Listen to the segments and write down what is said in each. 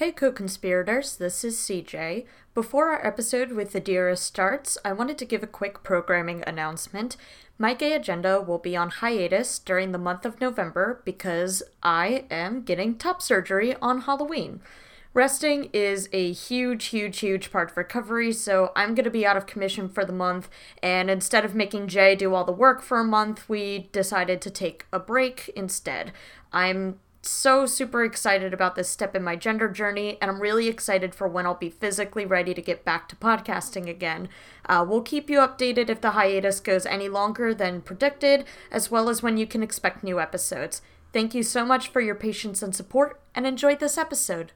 Hey co conspirators, this is CJ. Before our episode with Adira starts, I wanted to give a quick programming announcement. My gay agenda will be on hiatus during the month of November because I am getting top surgery on Halloween. Resting is a huge, huge, huge part of recovery, so I'm going to be out of commission for the month. And instead of making Jay do all the work for a month, we decided to take a break instead. I'm so super excited about this step in my gender journey, and I'm really excited for when I'll be physically ready to get back to podcasting again. Uh, we'll keep you updated if the hiatus goes any longer than predicted, as well as when you can expect new episodes. Thank you so much for your patience and support, and enjoy this episode.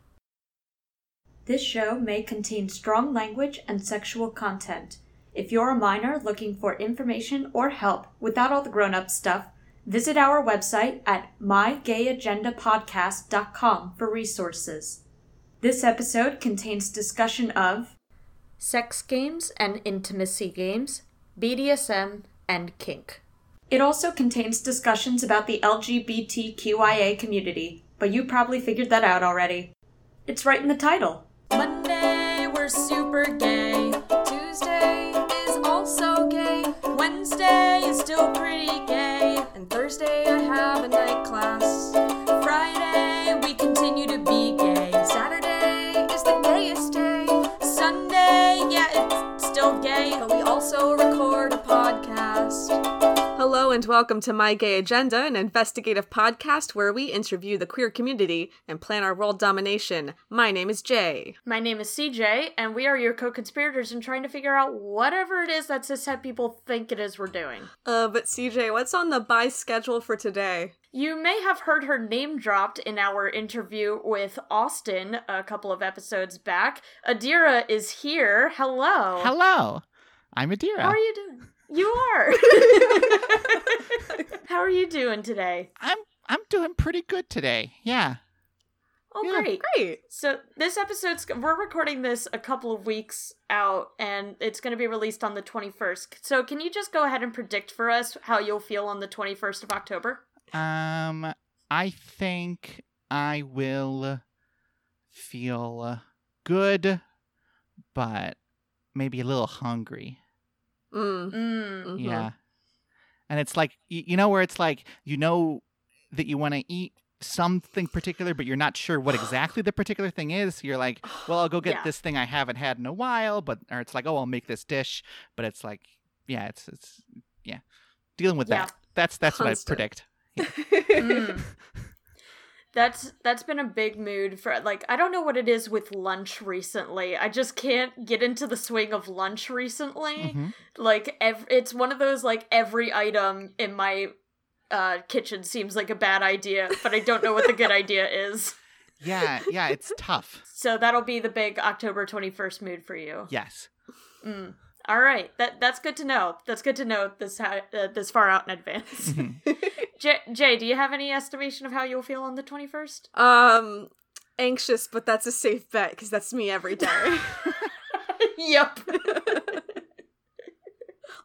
This show may contain strong language and sexual content. If you're a minor looking for information or help without all the grown up stuff, Visit our website at mygayagendapodcast.com for resources. This episode contains discussion of sex games and intimacy games, BDSM, and kink. It also contains discussions about the LGBTQIA community, but you probably figured that out already. It's right in the title. Monday, we're super gay. Tuesday is also gay. Wednesday is still pretty gay. Thursday, I have a night class. And welcome to My Gay Agenda, an investigative podcast where we interview the queer community and plan our world domination. My name is Jay. My name is CJ, and we are your co conspirators in trying to figure out whatever it is that cishet people think it is we're doing. Uh, but CJ, what's on the buy schedule for today? You may have heard her name dropped in our interview with Austin a couple of episodes back. Adira is here. Hello. Hello. I'm Adira. How are you doing? You are. How are you doing today? I'm I'm doing pretty good today. Yeah. Oh, Yeah, great. Great. So this episode's we're recording this a couple of weeks out and it's going to be released on the 21st. So can you just go ahead and predict for us how you'll feel on the 21st of October? Um I think I will feel good but maybe a little hungry. Mm. Mm. Mhm. Yeah. And it's like you know where it's like you know that you want to eat something particular but you're not sure what exactly the particular thing is. You're like, well, I'll go get Yeah. this thing I haven't had in a while, but or it's like, oh, I'll make this dish, but it's like yeah, it's it's yeah. Dealing with Yeah. that. That's that's Constant. what I predict. Mm. That's that's been a big mood for like I don't know what it is with lunch recently. I just can't get into the swing of lunch recently. Mhm. Like ev- it's one of those like every item in my uh kitchen seems like a bad idea, but I don't know what the good idea is. Yeah, yeah, it's tough. So that'll be the big October 21st mood for you. Yes. Mm. All right. That that's good to know. That's good to know this ha- uh, this far out in advance. Mhm. J- Jay, do you have any estimation of how you'll feel on the 21st? Um, anxious, but that's a safe bet because that's me every day. yep.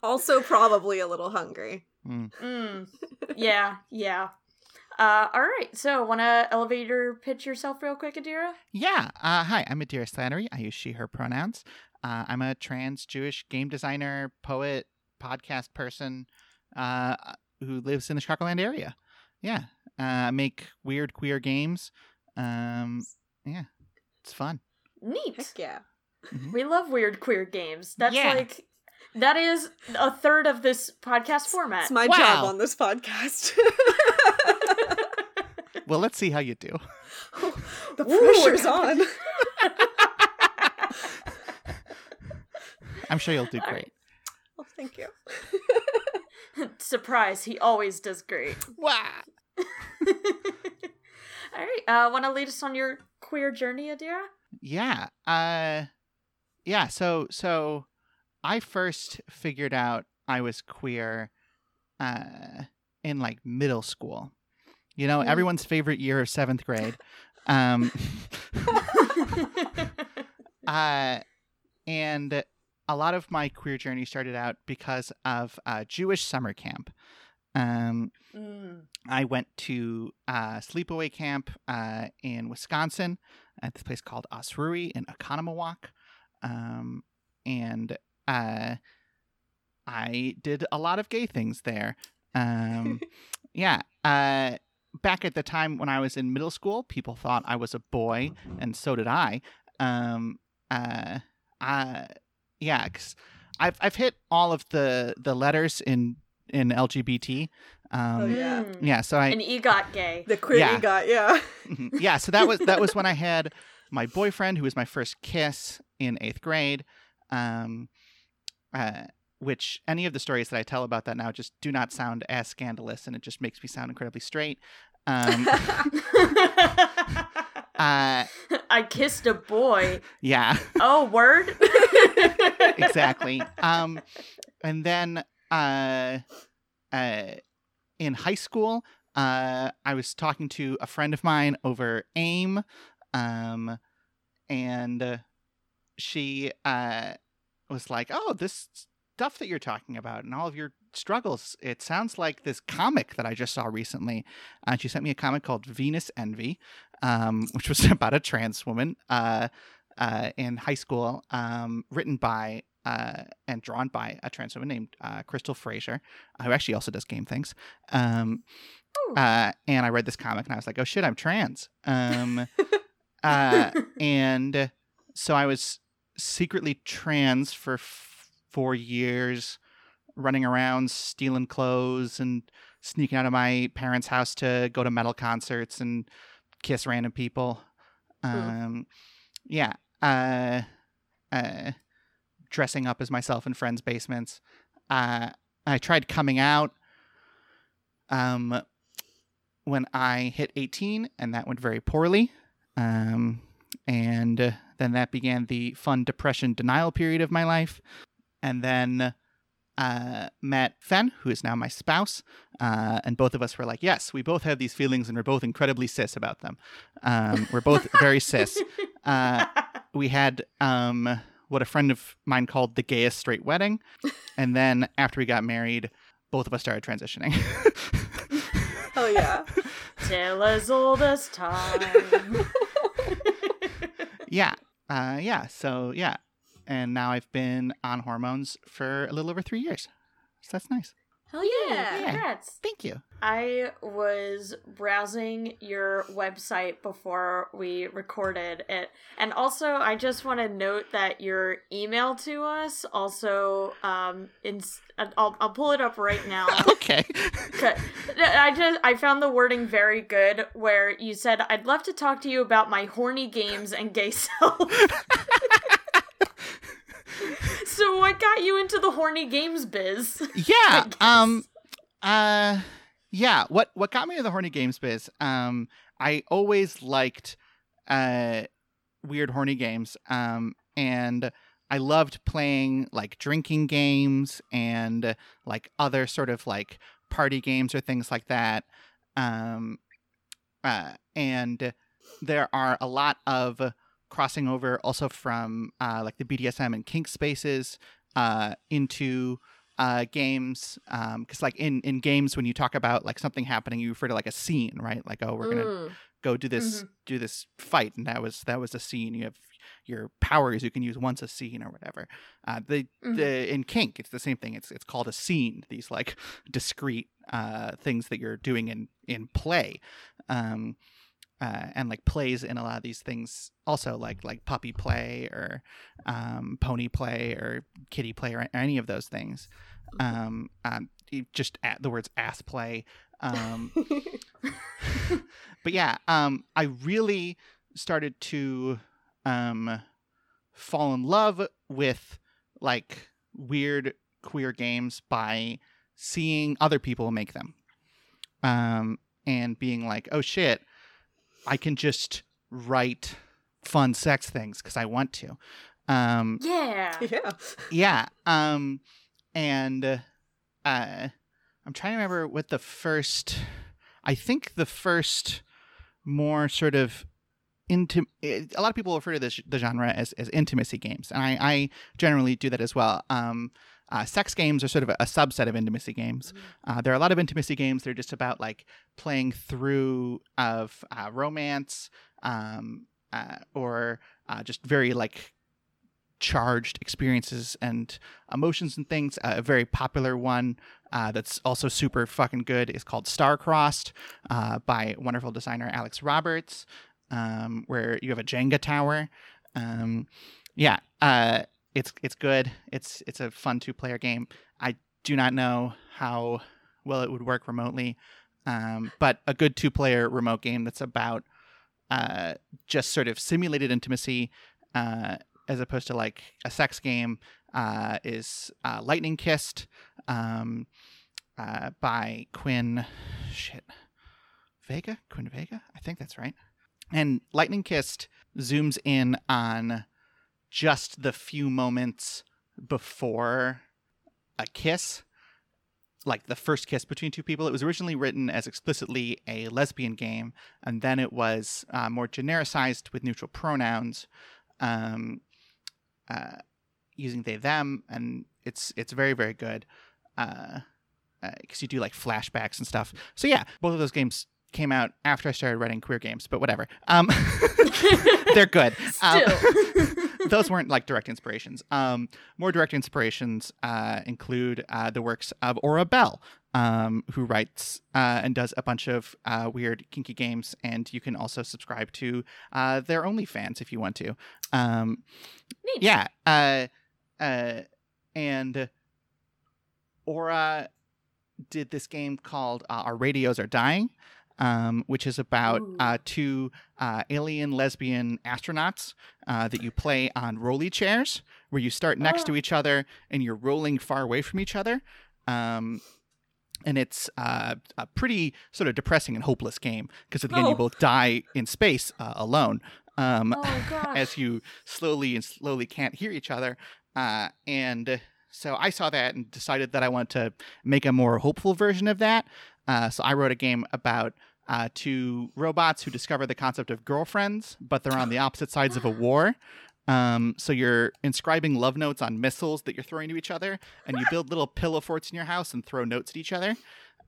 also, probably a little hungry. Mm. Mm. Yeah, yeah. Uh, all right. So, want to elevator pitch yourself real quick, Adira? Yeah. Uh, hi, I'm Adira Slattery. I use she, her pronouns. Uh, I'm a trans Jewish game designer, poet, podcast person uh, who lives in the Chicagoland area. Yeah. Uh, I make weird queer games. Um, yeah. It's fun. Neat. Heck yeah. We love weird queer games. That's Yeah. like that is a third of this podcast format. It's my Wow. job on this podcast. Well, let's see how you do. the Ooh. pressure's on. I'm sure you'll do All great. Well, thank you. Surprise, he always does great. Wow. All right. Uh, want to lead us on your queer journey, Adira? Yeah. Uh yeah, so so I first figured out I was queer uh in like middle school. You know, Mm. everyone's favorite year of 7th grade. Um uh and a lot of my queer journey started out because of uh Jewish summer camp. Um, Mm. I went to uh, sleepaway camp uh, in Wisconsin at this place called Osrui in Oconomowoc. Um, and uh, I did a lot of gay things there. Um, yeah. Uh, back at the time when I was in middle school, people thought I was a boy, and so did I. Um, uh, uh, yeah, 'cause I've I've hit all of the the letters in in LGBT. Um, Oh, yeah. Mm. yeah, so I An EGOT gay. The queer Yeah. got yeah. Mhm. yeah, so that was that was when I had my boyfriend, who was my first kiss in eighth grade. Um, uh, which any of the stories that I tell about that now just do not sound as scandalous, and it just makes me sound incredibly straight. Um, uh, I kissed a boy. yeah, Oh, word? exactly. Um, and then uh, uh, in high school, uh, I was talking to a friend of mine over AIM, um, and she uh, was like, "Oh, this stuff that you're talking about and all of your struggles, it sounds like this comic that I just saw recently." And she sent me a comic called Venus Envy, um, which was about a trans woman uh, uh, in high school, um, written by uh, and drawn by a trans woman named uh, Crystal Frasier, who actually also does game things. Um, uh, and I read this comic and I was like, oh shit, I'm trans. Um, uh, and so I was secretly trans for f- four years, running around stealing clothes and sneaking out of my parents' house to go to metal concerts and kiss random people. Um, yeah. Uh, uh, dressing up as myself in friends' basements. Uh, I tried coming out um, when I hit 18, and that went very poorly. Um, and uh, then that began the fun depression denial period of my life. And then uh, met Fen, who is now my spouse. Uh, and both of us were like, yes, we both have these feelings, and we're both incredibly cis about them. Um, we're both very cis. Uh, we had um, what a friend of mine called the gayest straight wedding. And then after we got married, both of us started transitioning. Oh yeah. Till as old as time. yeah. Uh, yeah. So, yeah. And now I've been on hormones for a little over three years. So that's nice. Hell yeah. Yeah. Congrats. Thank you. I was browsing your website before we recorded it. And also, I just want to note that your email to us also, um, in, I'll, I'll pull it up right now. okay. I just I found the wording very good where you said I'd love to talk to you about my horny games and gay self. so what got you into the horny games biz? yeah. Um. Uh. Yeah. What What got me into the horny games biz? Um. I always liked uh weird horny games. Um. And I loved playing like drinking games and like other sort of like party games or things like that. Um. Uh. And there are a lot of crossing over also from uh, like the BDSM and kink spaces uh, into uh, games because like in in games when you talk about like something happening you refer to like a scene right? Like oh we're gonna Mm. go do this do this fight and that was that was a scene. You have your powers you can use once a scene or whatever. Uh, the Mhm. the in kink it's the same thing. It's it's called a scene these like discrete uh things that you're doing in in play. Um uh, and like plays in a lot of these things. Also like like puppy play or um, pony play or kitty play or, any of those things. Um, um, just at the words ass play. Um, but yeah um, i really started to um, fall in love with like weird queer games by seeing other people make them. Um, and being like oh shit i can just write fun sex things because i want to um, Yeah. yeah. yeah um and uh i'm trying to remember what the first i think the first more sort of intim- a lot of people refer to this the genre as, as intimacy games and I, I generally do that as well um uh, sex games are sort of a, a subset of intimacy games. Uh, there are a lot of intimacy games. They're just about like playing through of uh, romance um, uh, or uh, just very like charged experiences and emotions and things. Uh, a very popular one uh, that's also super fucking good is called Starcrossed uh, by wonderful designer Alex Roberts, um, where you have a Jenga tower. Um, yeah, uh, it's it's good. It's it's a fun two player game. I do not know how well it would work remotely, um, but a good two player remote game that's about uh, just sort of simulated intimacy uh, as opposed to like a sex game uh, is uh, Lightning Kissed um, uh, by Quinn shit Vega Quinn Vega I think that's right and Lightning Kissed zooms in on just the few moments before a kiss like the first kiss between two people. It was originally written as explicitly a lesbian game, and then it was uh, more genericized with neutral pronouns, um, uh, using they them, and it's it's very very good because uh, uh, you do like flashbacks and stuff. So yeah, both of those games came out after I started writing queer games, but whatever. Um, they're good. Um, those weren't like direct inspirations. Um, more direct inspirations uh, include uh, the works of Aura Bell, um, who writes uh, and does a bunch of uh, weird, kinky games, and you can also subscribe to uh, their OnlyFans if you want to. Um, Neat. yeah, uh, uh, and Aura did this game called uh, Our Radios Are Dying. Um, which is about uh, two uh, alien lesbian astronauts uh, that you play on rolly chairs, where you start next to Oh. each other and you're rolling far away from each other. Um, and it's uh, a pretty sort of depressing and hopeless game because at the end Oh. you both die in space uh, alone. Um, oh as you slowly and slowly can't hear each other. Uh, and so I saw that and decided that I wanted to make a more hopeful version of that. Uh, so I wrote a game about uh, two robots who discover the concept of girlfriends, but they're on the opposite sides of a war. Um, so you're inscribing love notes on missiles that you're throwing to each other, and you build little pillow forts in your house and throw notes at each other.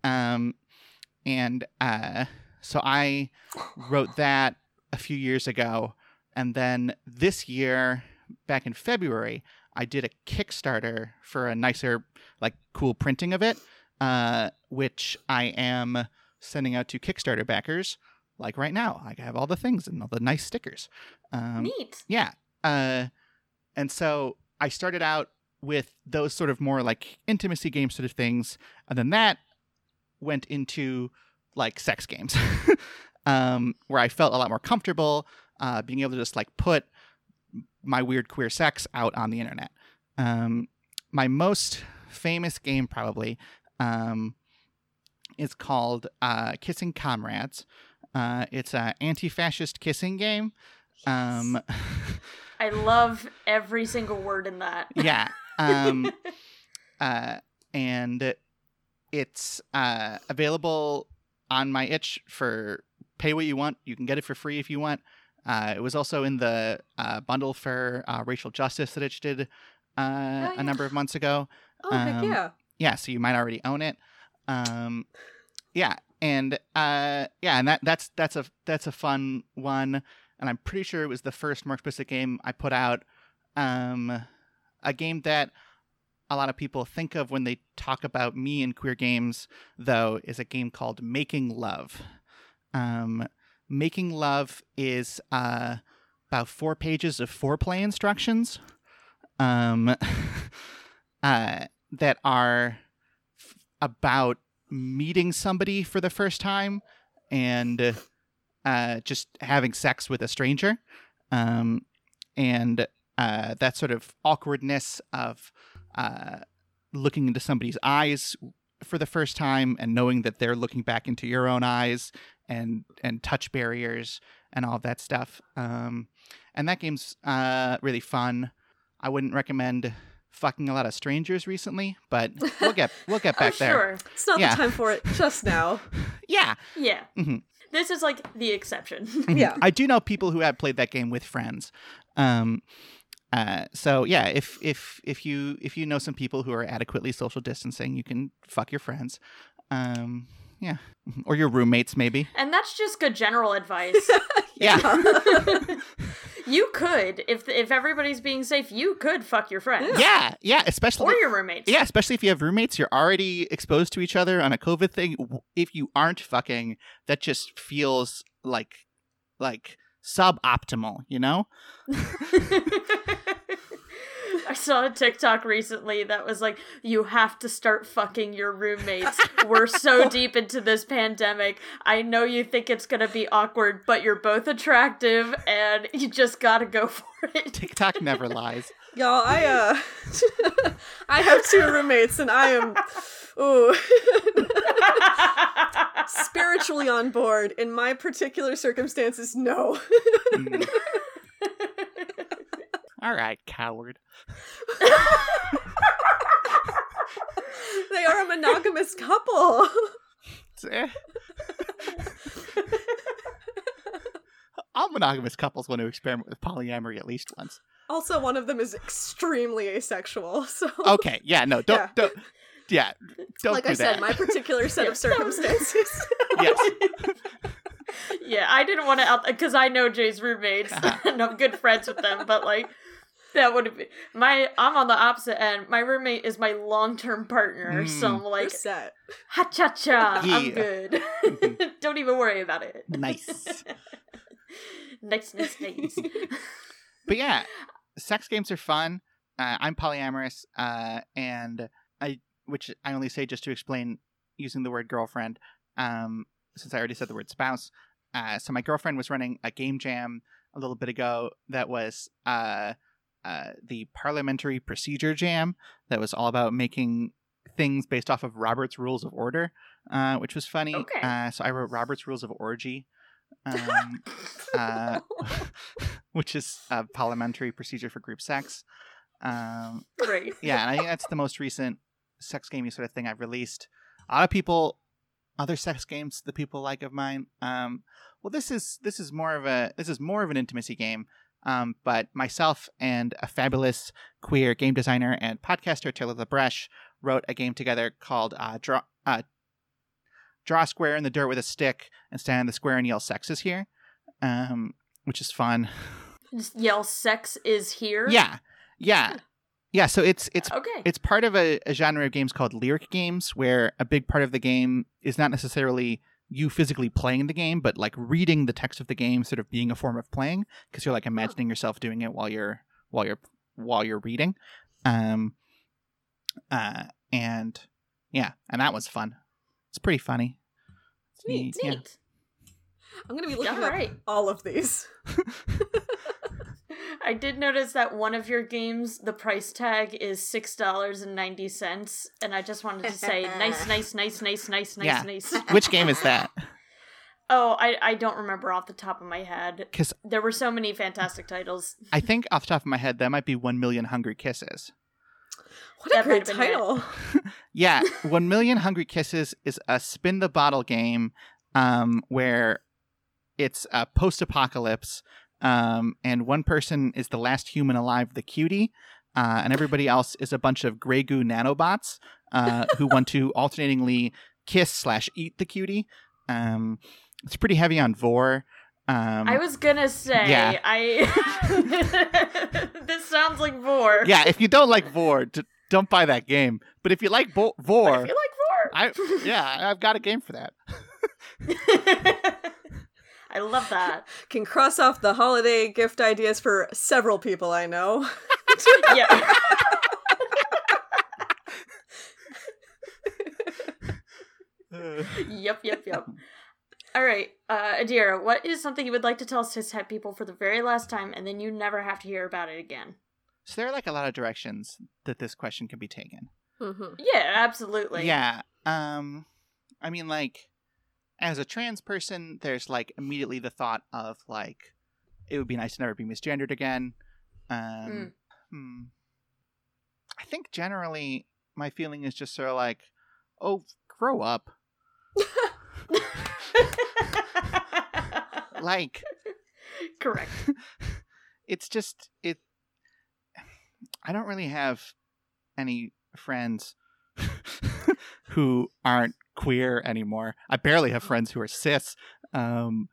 Um, and uh, so I wrote that a few years ago, and then this year, back in February, I did a Kickstarter for a nicer, like, cool printing of it, uh, which I am sending out to Kickstarter backers. Like right now, I have all the things and all the nice stickers. Um, Neat. yeah. Uh, and so I started out with those sort of more like intimacy game sort of things, and then that went into like sex games, um, where I felt a lot more comfortable uh, being able to just like put my weird queer sex out on the internet. Um, my most famous game probably um, is called uh, Kissing Comrades. Uh, it's an anti-fascist kissing game. Um, I love every single word in that. yeah. Um, uh, and it's uh, available on my itch for pay what you want. You can get it for free if you want. Uh, it was also in the uh, bundle for uh, racial justice that itch did uh, yeah. a number of months ago. Oh, heck Um, yeah. Yeah, so you might already own it. Um, yeah, and uh, yeah, and that that's that's a that's a fun one, and I'm pretty sure it was the first more explicit game I put out. Um, a game that a lot of people think of when they talk about me and queer games, though, is a game called Making Love. Um, Making Love is uh, about four pages of foreplay instructions um, uh, that are about meeting somebody for the first time and uh, just having sex with a stranger. Um, and uh, that sort of awkwardness of uh, looking into somebody's eyes for the first time and knowing that they're looking back into your own eyes and and touch barriers and all that stuff. Um, and that game's uh, really fun. I wouldn't recommend fucking a lot of strangers recently, but we'll get we'll get back oh, there. sure. It's not Yeah. the time for it just now. Yeah. Yeah. Mhm. This is like the exception. Yeah. I do know people who have played that game with friends. Um, Uh, so yeah, if if if you if you know some people who are adequately social distancing, you can fuck your friends. Um, yeah, mm-hmm. or your roommates maybe. And that's just good general advice. Yeah, you could, if if everybody's being safe, you could fuck your friends yeah, yeah. Especially or your roommates. Yeah, especially if you have roommates, you're already exposed to each other on a COVID thing. If you aren't fucking, that just feels like like suboptimal, you know? I saw a TikTok recently that was like, you have to start fucking your roommates. We're so deep into this pandemic. I know you think it's gonna be awkward, but you're both attractive and you just gotta go for it. TikTok never lies. Y'all, I uh I have two roommates and I am ooh spiritually on board. In my particular circumstances, no. All right, coward. they are a monogamous couple. Eh. All monogamous couples want to experiment with polyamory at least once. Also, one of them is extremely asexual. So, Okay, yeah, no, don't, Yeah. don't, yeah, don't like do I said, my particular set of circumstances. yes. yeah, I didn't want to out because I know Jay's roommates and I'm good friends with them, but like that would be my I'm on the opposite end. My roommate is my long term partner, so I'm like set. ha cha cha, I'm Yeah. good. Don't even worry about it. Nice. nice, nice, nice. but yeah, sex games are fun. Uh, I'm polyamorous, uh, and I, which I only say just to explain using the word girlfriend, um, since I already said the word spouse. Uh, so my girlfriend was running a game jam a little bit ago that was uh, uh, the parliamentary procedure jam that was all about making things based off of Robert's Rules of Order, uh, which was funny. Okay. Uh, so I wrote Robert's Rules of Orgy. Um, uh, which is a parliamentary procedure for group sex. Um, Great. yeah, and I think that's the most recent sex gamey sort of thing I've released. A lot of people, other sex games that people like of mine. Um, well, this is this is more of a this is more of an intimacy game. Um, but myself and a fabulous queer game designer and podcaster Taylor LaBresh wrote a game together called uh, Draw uh, Draw a Square in the Dirt with a Stick and stand in the square and yell "Sex is here," um, which is fun. Yell sex is here. Yeah, yeah, yeah. So it's it's Okay. it's part of a, a genre of games called lyric games, where a big part of the game is not necessarily you physically playing the game, but like reading the text of the game, sort of being a form of playing, because you're like imagining yourself doing it while you're while you're while you're reading. Um, uh, and yeah, and that was fun. It's pretty funny. It's Neat, yeah. I'm gonna be looking All up right. all of these. I did notice that one of your games, the price tag is six dollars and ninety cents, and I just wanted to say, nice, nice, nice, nice, nice, nice, Yeah. nice. Which game is that? Oh, I I don't remember off the top of my head. Because There were so many fantastic titles. I think off the top of my head, that might be One Million Hungry Kisses. What a great might have been it. title. Yeah, One Million Hungry Kisses is a spin the bottle game um, where it's a post apocalypse, um, and one person is the last human alive, the cutie, uh, and everybody else is a bunch of Grey Goo nanobots uh, who want to alternatingly kiss slash eat the cutie. Um, it's pretty heavy on vor. Um, I was gonna say, yeah. I. this sounds like Vor. yeah, if you don't like vor, d- don't buy that game. But if you like bo- But vor, if you like Vor, I yeah, I've got a game for that. Vor. I love that. Can cross off the holiday gift ideas for several people I know. Yeah. yep, yep, yep. All right, uh, Adira, what is something you would like to tell cishet people for the very last time, and then you never have to hear about it again? So there are like a lot of directions that this question can be taken. Mhm. Yeah, absolutely. yeah. Um I mean like as a trans person, there's like immediately the thought of like it would be nice to never be misgendered again. Um hmm. I think generally my feeling is just sort of like, oh, grow up. Like Correct. it's just it I don't really have any friends who aren't queer anymore. I barely have friends who are cis. Um,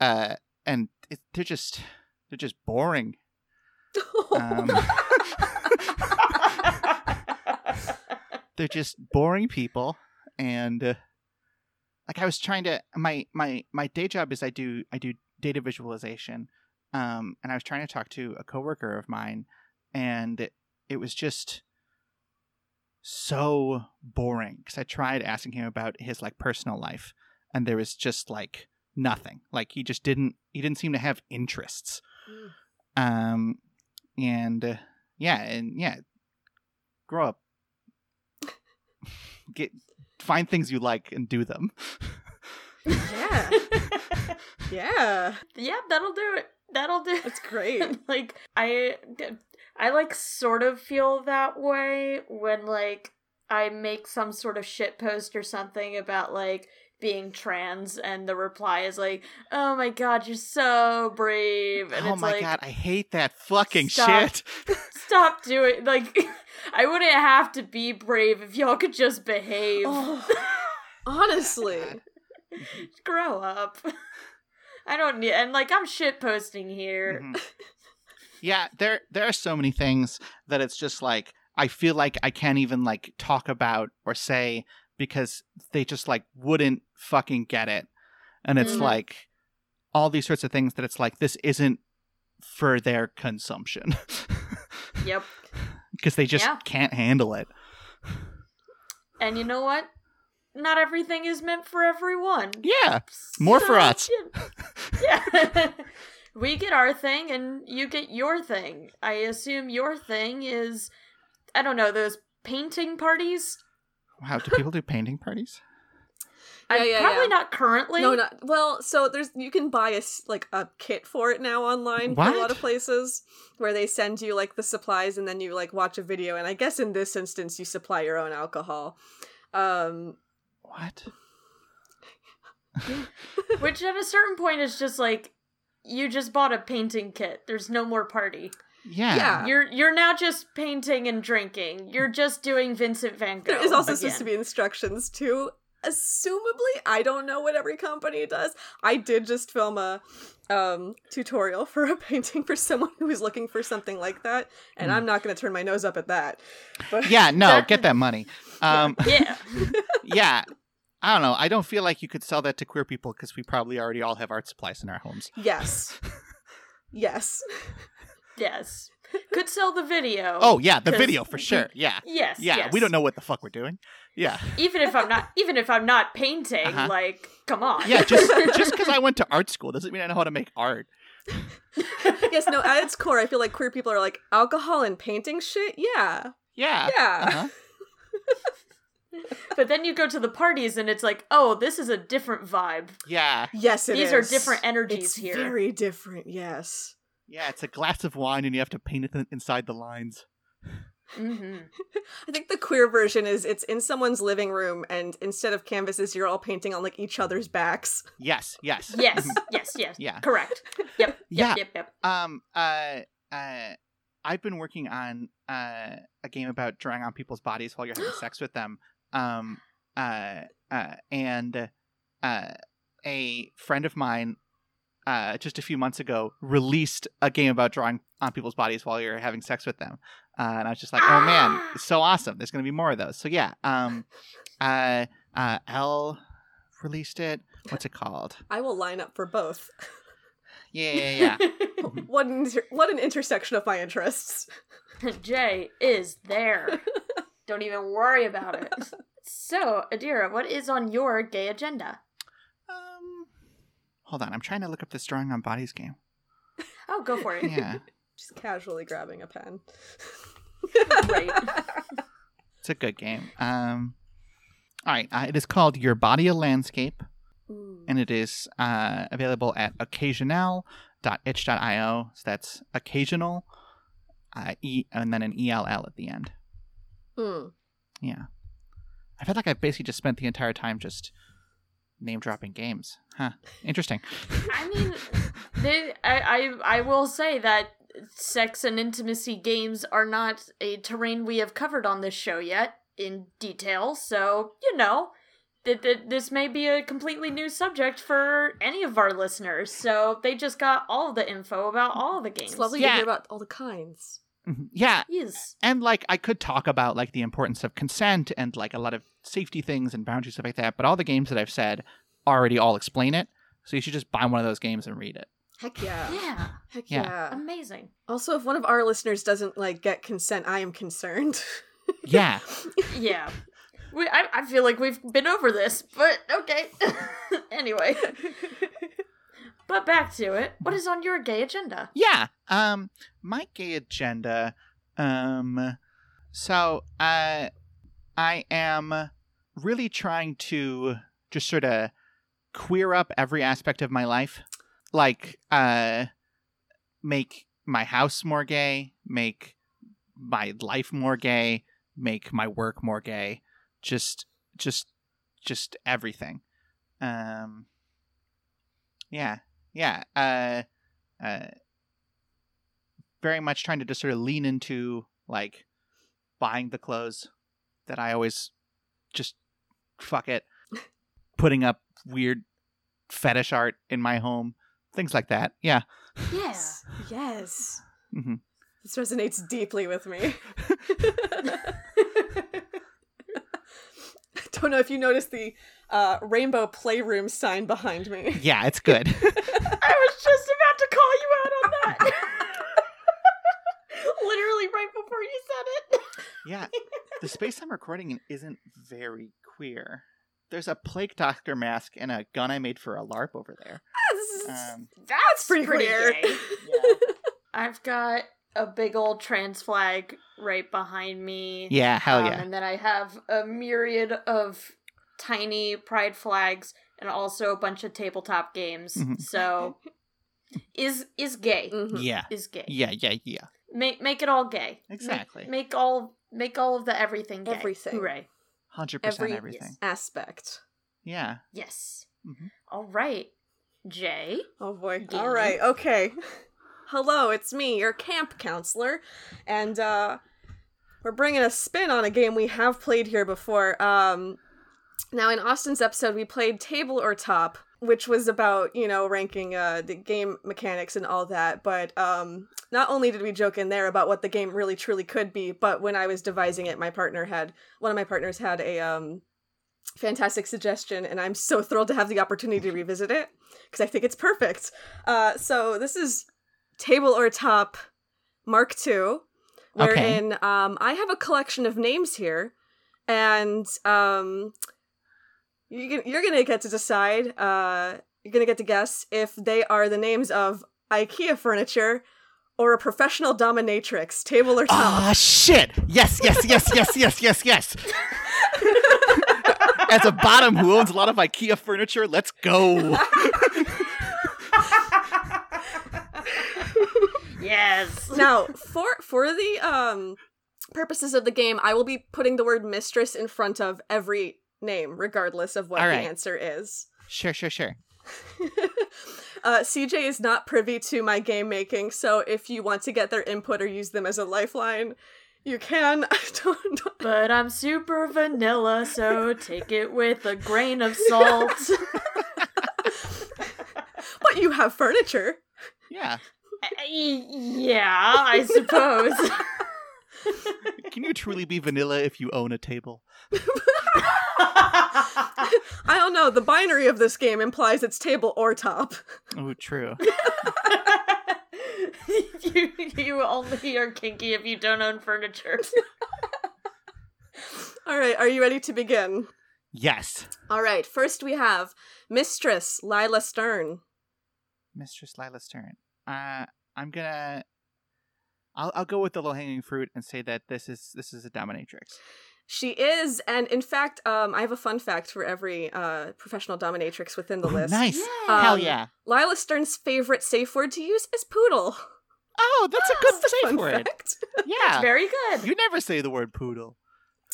uh, and it, they're just they're just boring. Um, they're just boring people, and uh, like I was trying to my my my day job is I do I do data visualization, um, and I was trying to talk to a coworker of mine, and it, it was just so boring because I tried asking him about his like personal life, and there was just like nothing. Like he just didn't he didn't seem to have interests. Um, and uh, yeah, and yeah, grow up, get find things you like and do them. yeah. yeah. yeah, that'll do it. That'll do. That's great. like I, I like sort of feel that way when like I make some sort of shit post or something about like being trans and the reply is like oh my god you're so brave and oh it's my like god, I hate that fucking Stop. shit. stop doing like i wouldn't have to be brave if y'all could just behave Oh, honestly. grow up i don't need and like i'm shit posting here Mhm. yeah, there there are so many things that it's just like I feel like I can't even like talk about or say because they just like wouldn't fucking get it. And it's Mhm. like all these sorts of things that it's like this isn't for their consumption. yep Because they just Yeah. can't handle it. and you know what not everything is meant for everyone Yeah. More for us. yeah, yeah. we get our thing and you get your thing i assume your thing is i don't know those painting parties Wow, do people do painting parties? Yeah, I'm yeah, probably yeah. not currently No, not well. So there's you can buy a s- like a kit for it now online for a lot of places where they send you like the supplies and then you like watch a video. And I guess in this instance you supply your own alcohol. Um, What? Which at a certain point is just like you just bought a painting kit. There's no more party. Yeah. Yeah. You're you're now just painting and drinking. You're just doing Vincent Van Gogh. there is also again. supposed to be instructions too. Assumably, I don't know what every company does. I did just film a um tutorial for a painting for someone who was looking for something like that, and Hmm. I'm not going to turn my nose up at that. But Yeah, no, That- get that money. Um Yeah. yeah. I don't know. I don't feel like you could sell that to queer people because we probably already all have art supplies in our homes. yes, yes. yes. Could sell the video. Oh yeah, the video for sure. Yeah. Yes. Yeah, yes. we don't know what the fuck we're doing. Yeah. Even if I'm not even if I'm not painting, Uh-huh. like, come on. Yeah, just just because I went to art school doesn't mean I know how to make art. yes, no, at its core, I feel like queer people are like alcohol and painting shit. Yeah, Yeah. yeah. Uh-huh. But then you go to the parties and it's like, oh, this is a different vibe. Yeah. Yes, it These are different energies It's here. Very different. Yes. Yeah, it's a glass of wine and you have to paint it inside the lines. hmm I think the queer version is it's in someone's living room, and instead of canvases, you're all painting on like each other's backs. Yes, yes. Yes, yes, yes. Yeah. Correct. Yep. Yeah. Yep. Yep. Yep. Um uh uh I've been working on uh a game about drawing on people's bodies while you're having sex with them. Um uh uh and uh a friend of mine uh just a few months ago released a game about drawing on people's bodies while you're having sex with them. Uh, and I was just like, "Oh man, it's so awesome. There's going to be more of those." So yeah, um uh uh L released it. What's it called? I will line up for both. Yeah, yeah, yeah. what an inter- what an intersection of my interests. Jay is there. Don't even worry about it. So, Adira, what is on your gay agenda? Hold on. I'm trying to look up this drawing on bodies game. Oh, go for it. Yeah, Just casually grabbing a pen. Right. it's a good game. Um, all right. Uh, it is called Your Body a Landscape, Ooh. and it is uh, available at occasional.itch.io. So that's occasional, uh, e, and then an ell at the end. Hmm. Yeah. I feel like I basically just spent the entire time just name dropping games. Huh. Interesting. I mean, they, I, I, I will say that sex and intimacy games are not a terrain we have covered on this show yet in detail, so, you know, th- th- this may be a completely new subject for any of our listeners. So they just got all the info about all the games. It's lovely Yeah. to hear about all the kinds. Mhm. Yeah, Yes. and like I could talk about like the importance of consent and like a lot of safety things and boundaries stuff like that, but all the games that I've said already all explain it. So you should just buy one of those games and read it. Heck yeah. Yeah. Heck Yeah. yeah. Amazing. Also, if one of our listeners doesn't like get consent, I am concerned. Yeah. Yeah. We, I, I feel like we've been over this, but okay. anyway, but back to it. What is on your gay agenda? Yeah. Um my gay agenda um so uh I am really trying to just sort of queer up every aspect of my life. Like uh make my house more gay, make my life more gay, make my work more gay. Just just just everything. Um yeah. Yeah. Uh uh very much trying to just sort of lean into like buying the clothes that I always just fuck it, putting up weird fetish art in my home, things like that. Yeah. Yeah. yes. hmm This resonates deeply with me. I don't know if you noticed the uh, rainbow playroom sign behind me. Yeah, it's good. I was just about to call you out on that. Literally right before you said it. yeah. The space I'm recording in isn't very queer. There's a plague doctor mask and a gun I made for a LARP over there. This Um, That's pretty queer. gay. I've got a big old trans flag right behind me. yeah, hell Um, yeah. and then I have a myriad of tiny pride flags and also a bunch of tabletop games. Mhm. So is is gay. Mhm. Yeah. Is gay. Yeah, yeah, yeah. Make make it all gay. Exactly. Make, all make all of the everything gay. Everything. Hooray. 100% Every- everything. Aspect. Yeah. Yes. Mhm. All right. Jay. Oh boy. Game. All right. Okay. Hello, it's me, your camp counselor, and uh we're bringing a spin on a game we have played here before. Um now in Austin's episode we played Table or Top, which was about, you know, ranking uh the game mechanics and all that, but um not only did we joke in there about what the game really truly could be, but when I was devising it, my partner had one of my partners had a um fantastic suggestion and i'm so thrilled to have the opportunity to revisit it because i think it's perfect. Uh, so this is table or top mark ii wherein um, i have a collection of names here and um, you can, you're gonna get to decide uh, you're gonna get to guess if they are the names of ikea furniture or a professional dominatrix table or top Ah, shit! Yes, yes, yes, yes, yes, yes, yes. As a bottom who owns a lot of IKEA furniture, let's go. Yes. now for for the um purposes of the game i will be putting the word mistress in front of every name regardless of what All the answer is Sure, sure, sure. uh, cj is not privy to my game making so if you want to get their input or use them as a lifeline you can i don't know But I'm super vanilla, so take it with a grain of salt. but you have furniture Yeah. yeah, I suppose. Can you truly be vanilla if you own a table? i don't know the binary of this game implies it's table or top Oh, true. you, you only are kinky if you don't own furniture. all right are you ready to begin Yes. all right first we have mistress lila stern Mistress Lila Stern. Uh, I'm gonna. I'll I'll go with the low hanging fruit and say that this is this is a dominatrix. She is, and in fact, um, I have a fun fact for every uh, professional dominatrix within the Ooh, list. nice. Yeah. Hell Um, yeah. Lila Stern's favorite safe word to use is poodle. Oh, that's a good That's a safe fun word. fact. Yeah. Very good. You never say the word poodle.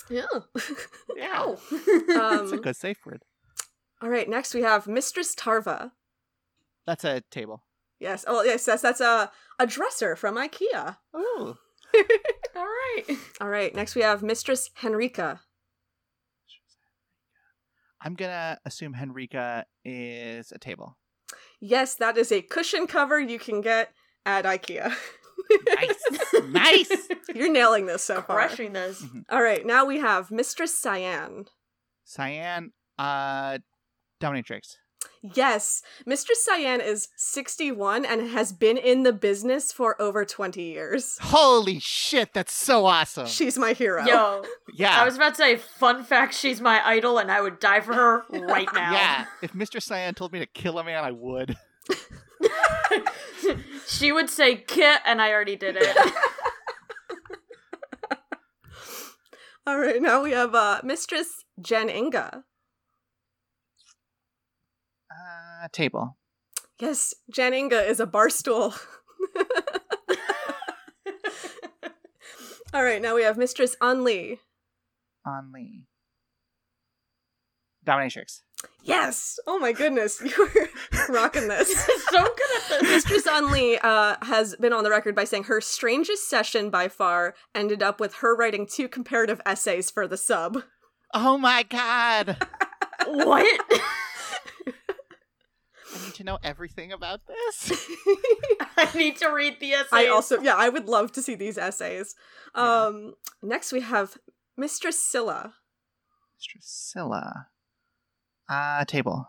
Yeah. Yeah. Oh. It's a um, good safe word. all right, next we have Mistress Tarva. That's a table. Yes. Oh, yes. That's that's a a dresser from IKEA. Oh. All right. All right, next we have Mistress Henrika. I'm gonna assume Henrika is a table. Yes, that is a cushion cover you can get at IKEA. Nice. nice. You're nailing this so far. Crushing this. All right, now we have Mistress Cyan. Cyan, uh, dominatrix. Yes, Mistress Cyan is 61 and has been in the business for over 20 years. Holy shit, that's so awesome. She's my hero. Yo, yeah. I was about to say, fun fact, she's my idol and I would die for her right now. Yeah. If Mr. Cyan told me to kill a man, I would. she would say kit and I already did it. All right, now we have uh, Mistress Jen Inga. Uh, table. Yes, Jen Inga is a bar stool. All right, now we have Mistress Unli. On Lee. Dominatrix. Yes! Oh my goodness, you were rocking this. so good at this. Mistress Unli uh, has been on the record by saying her strangest session by far ended up with her writing two comparative essays for the sub. Oh my god. What? I need to know everything about this. I need to read the essay. I also, yeah, I would love to see these essays. Yeah. Um, next we have Mistress Scylla. Drusilla. Uh, table.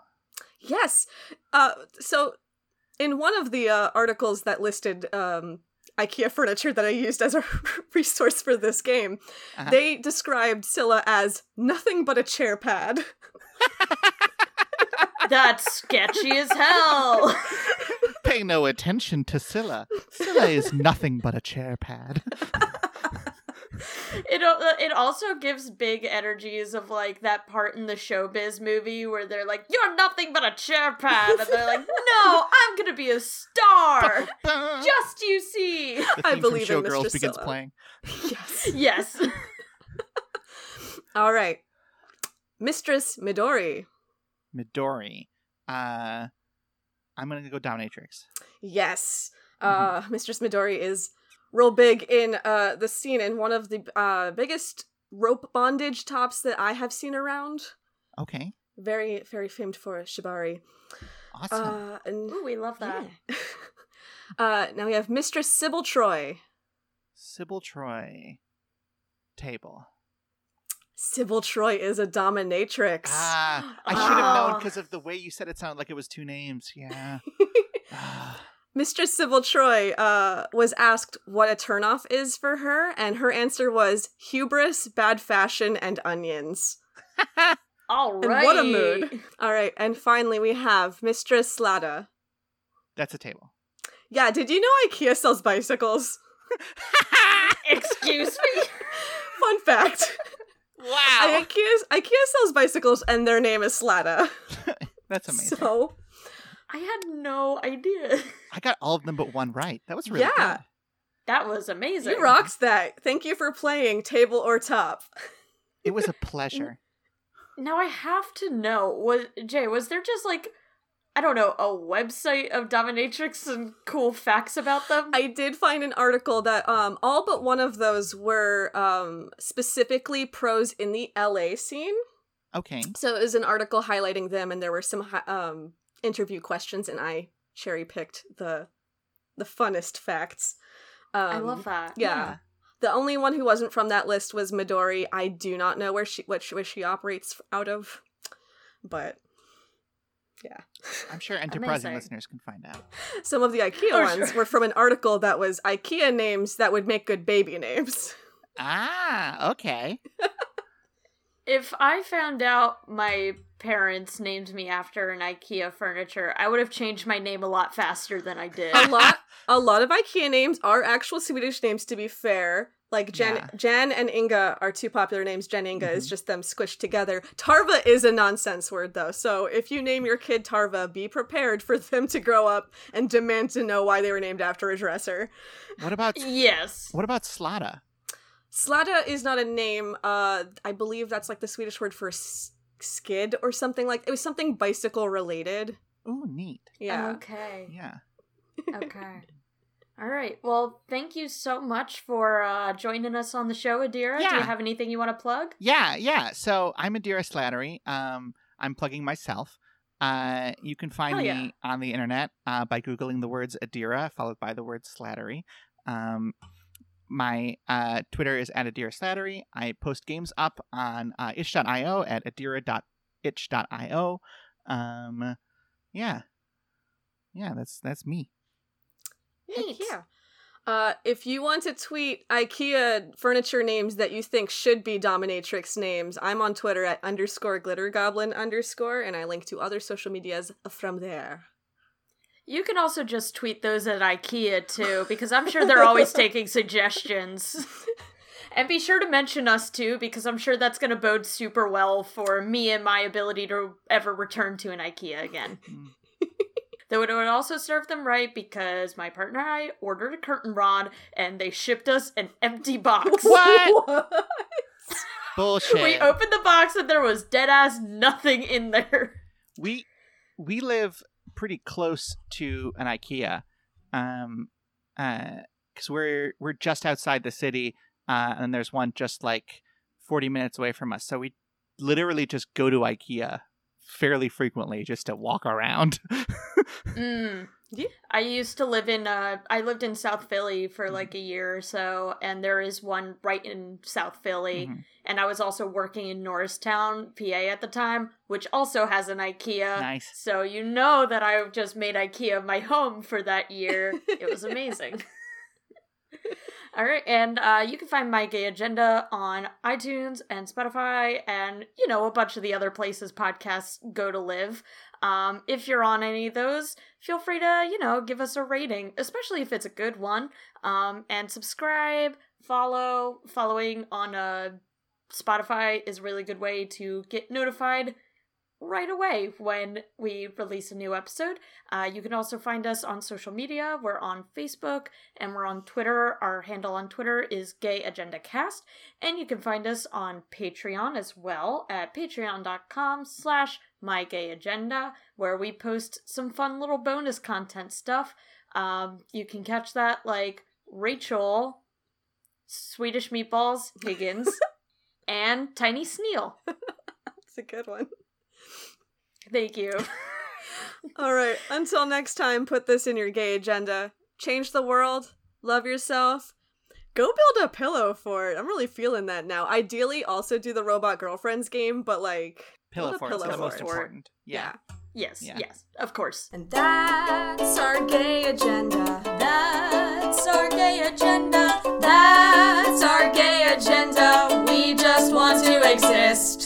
Yes. Uh, so in one of the uh, articles that listed um, IKEA furniture that I used as a resource for this game, Uh-huh. they described Scylla as nothing but a chair pad. That's sketchy as hell. Pay no attention to Scylla. Scylla is nothing but a chair pad. It it also gives big energies of like that part in the showbiz movie where they're like, "You're nothing but a chair pad," and they're like, "No, I'm gonna be a star." Just you see. The I believe from in Showgirls Mistress begins Scylla. playing. yes. Yes. All right. Mistress Midori. Midori. Uh, I'm gonna go dominatrix. Yes. Uh, Mistress Midori is real big in uh, the scene and one of the uh, biggest rope bondage tops that I have seen around. Okay. Very, very famed for Shibari. Awesome. Uh, and Ooh, we love that. yeah. uh, now we have Mistress Sybil Troy. Sybil Troy. Table. Sybil Troy is a dominatrix. Ah, I should have known Ah. because of the way you said it sounded like it was two names. Yeah. Ah. Mistress Sybil Troy uh, was asked what a turnoff is for her, and her answer was hubris, bad fashion, and onions. All And what a mood. All right, and finally we have Mistress Sladda. That's a table. Yeah, did you know IKEA sells bicycles? Excuse me. Fun fact. Wow. IKEA, IKEA sells bicycles and their name is Sladda. That's amazing. So, I had no idea. I got all of them but one right. That was really Yeah. good. That was amazing. you rocks that. Thank you for playing table or top. It was a pleasure. Now I have to know was Jay was there just like I don't know a website of dominatrix and cool facts about them? I did find an article that um all but one of those were um specifically pros in the LA scene. Okay. So it was an article highlighting them and there were some hi- um interview questions and I cherry picked the the funnest facts. Um, I love that. Yeah. The only one who wasn't from that list was Midori. I do not know where she what she, where she operates out of, but yeah, I'm sure enterprising Amazing. listeners can find out. some of the IKEA Oh, ones sure. were from an article that was IKEA names that would make good baby names. Ah, okay. If I found out my parents named me after an IKEA furniture, I would have changed my name a lot faster than I did. A lot, a lot of IKEA names are actual Swedish names. To be fair, like Jen, Yeah. Jan and Inga are two popular names. Jen Inga is Mhm. just them squished together. Tarva is a nonsense word though, so if you name your kid Tarva, be prepared for them to grow up and demand to know why they were named after a dresser. What about yes. what about Sladda? Sladda is not a name. Uh, I believe that's like the Swedish word for s- skid or something like. It was something bicycle related. Ooh, neat. Yeah. Okay. Yeah. Okay. All right. Well, thank you so much for uh, joining us on the show, Adira. Yeah. Do you have anything you want to plug? Yeah, yeah. So I'm Adira Slattery. Um, I'm plugging myself. Uh, you can find me on the internet uh, by googling the words Adira followed by the word Slattery. Um, my uh, Twitter is at Adira Slattery. I post games up on uh, itch.io at adira.itch.io. Um, yeah, yeah. That's that's me. Heck Neat. yeah. Uh, if you want to tweet IKEA furniture names that you think should be dominatrix names, I'm on Twitter at underscore glitter goblin underscore, and I link to other social medias from there. You can also just tweet those at IKEA too, because I'm sure they're always taking suggestions. And be sure to mention us too, because I'm sure that's going to bode super well for me and my ability to ever return to an IKEA again. Though it would also serve them right because my partner and I ordered a curtain rod and they shipped us an empty box. What? Bullshit. We opened the box and there was dead ass nothing in there. we we live pretty close to an IKEA, um, uh, because we're we're just outside the city, uh, and there's one just like forty minutes away from us. So we literally just go to IKEA fairly frequently just to walk around. Mm. Yeah. I used to live in uh I lived in South Philly for like a year or so and there is one right in South Philly Mhm. and I was also working in Norristown, PA at the time, which also has an IKEA. Nice. So you know that I just made IKEA my home for that year. it was amazing. All right, and uh, you can find My Gay Agenda on iTunes and Spotify, and you know a bunch of the other places podcasts go to live. Um, if you're on any of those, feel free to you know give us a rating, especially if it's a good one. Um, and subscribe, follow. Following on uh, Spotify is a really good way to get notified right away when we release a new episode. Uh, you can also find us on social media. We're on Facebook and we're on Twitter. Our handle on Twitter is Gay Agenda Cast, and you can find us on Patreon as well at patreon.com slash my gay agenda, where we post some fun little bonus content stuff. Um, you can catch that like Rachel, Swedish Meatballs, Higgins, and Tiny Sneal. It's a good one. Thank you. All right. Until next time, put this in your gay agenda. Change the world. Love yourself. Go build a pillow for it. I'm really feeling that now. Ideally, also do the robot girlfriends game, but like Pillow build a fort is the most fort. important. Yeah. Yes, Yeah. yes, of course. And that's our gay agenda. That's our gay agenda. That's our gay agenda. We just want to exist.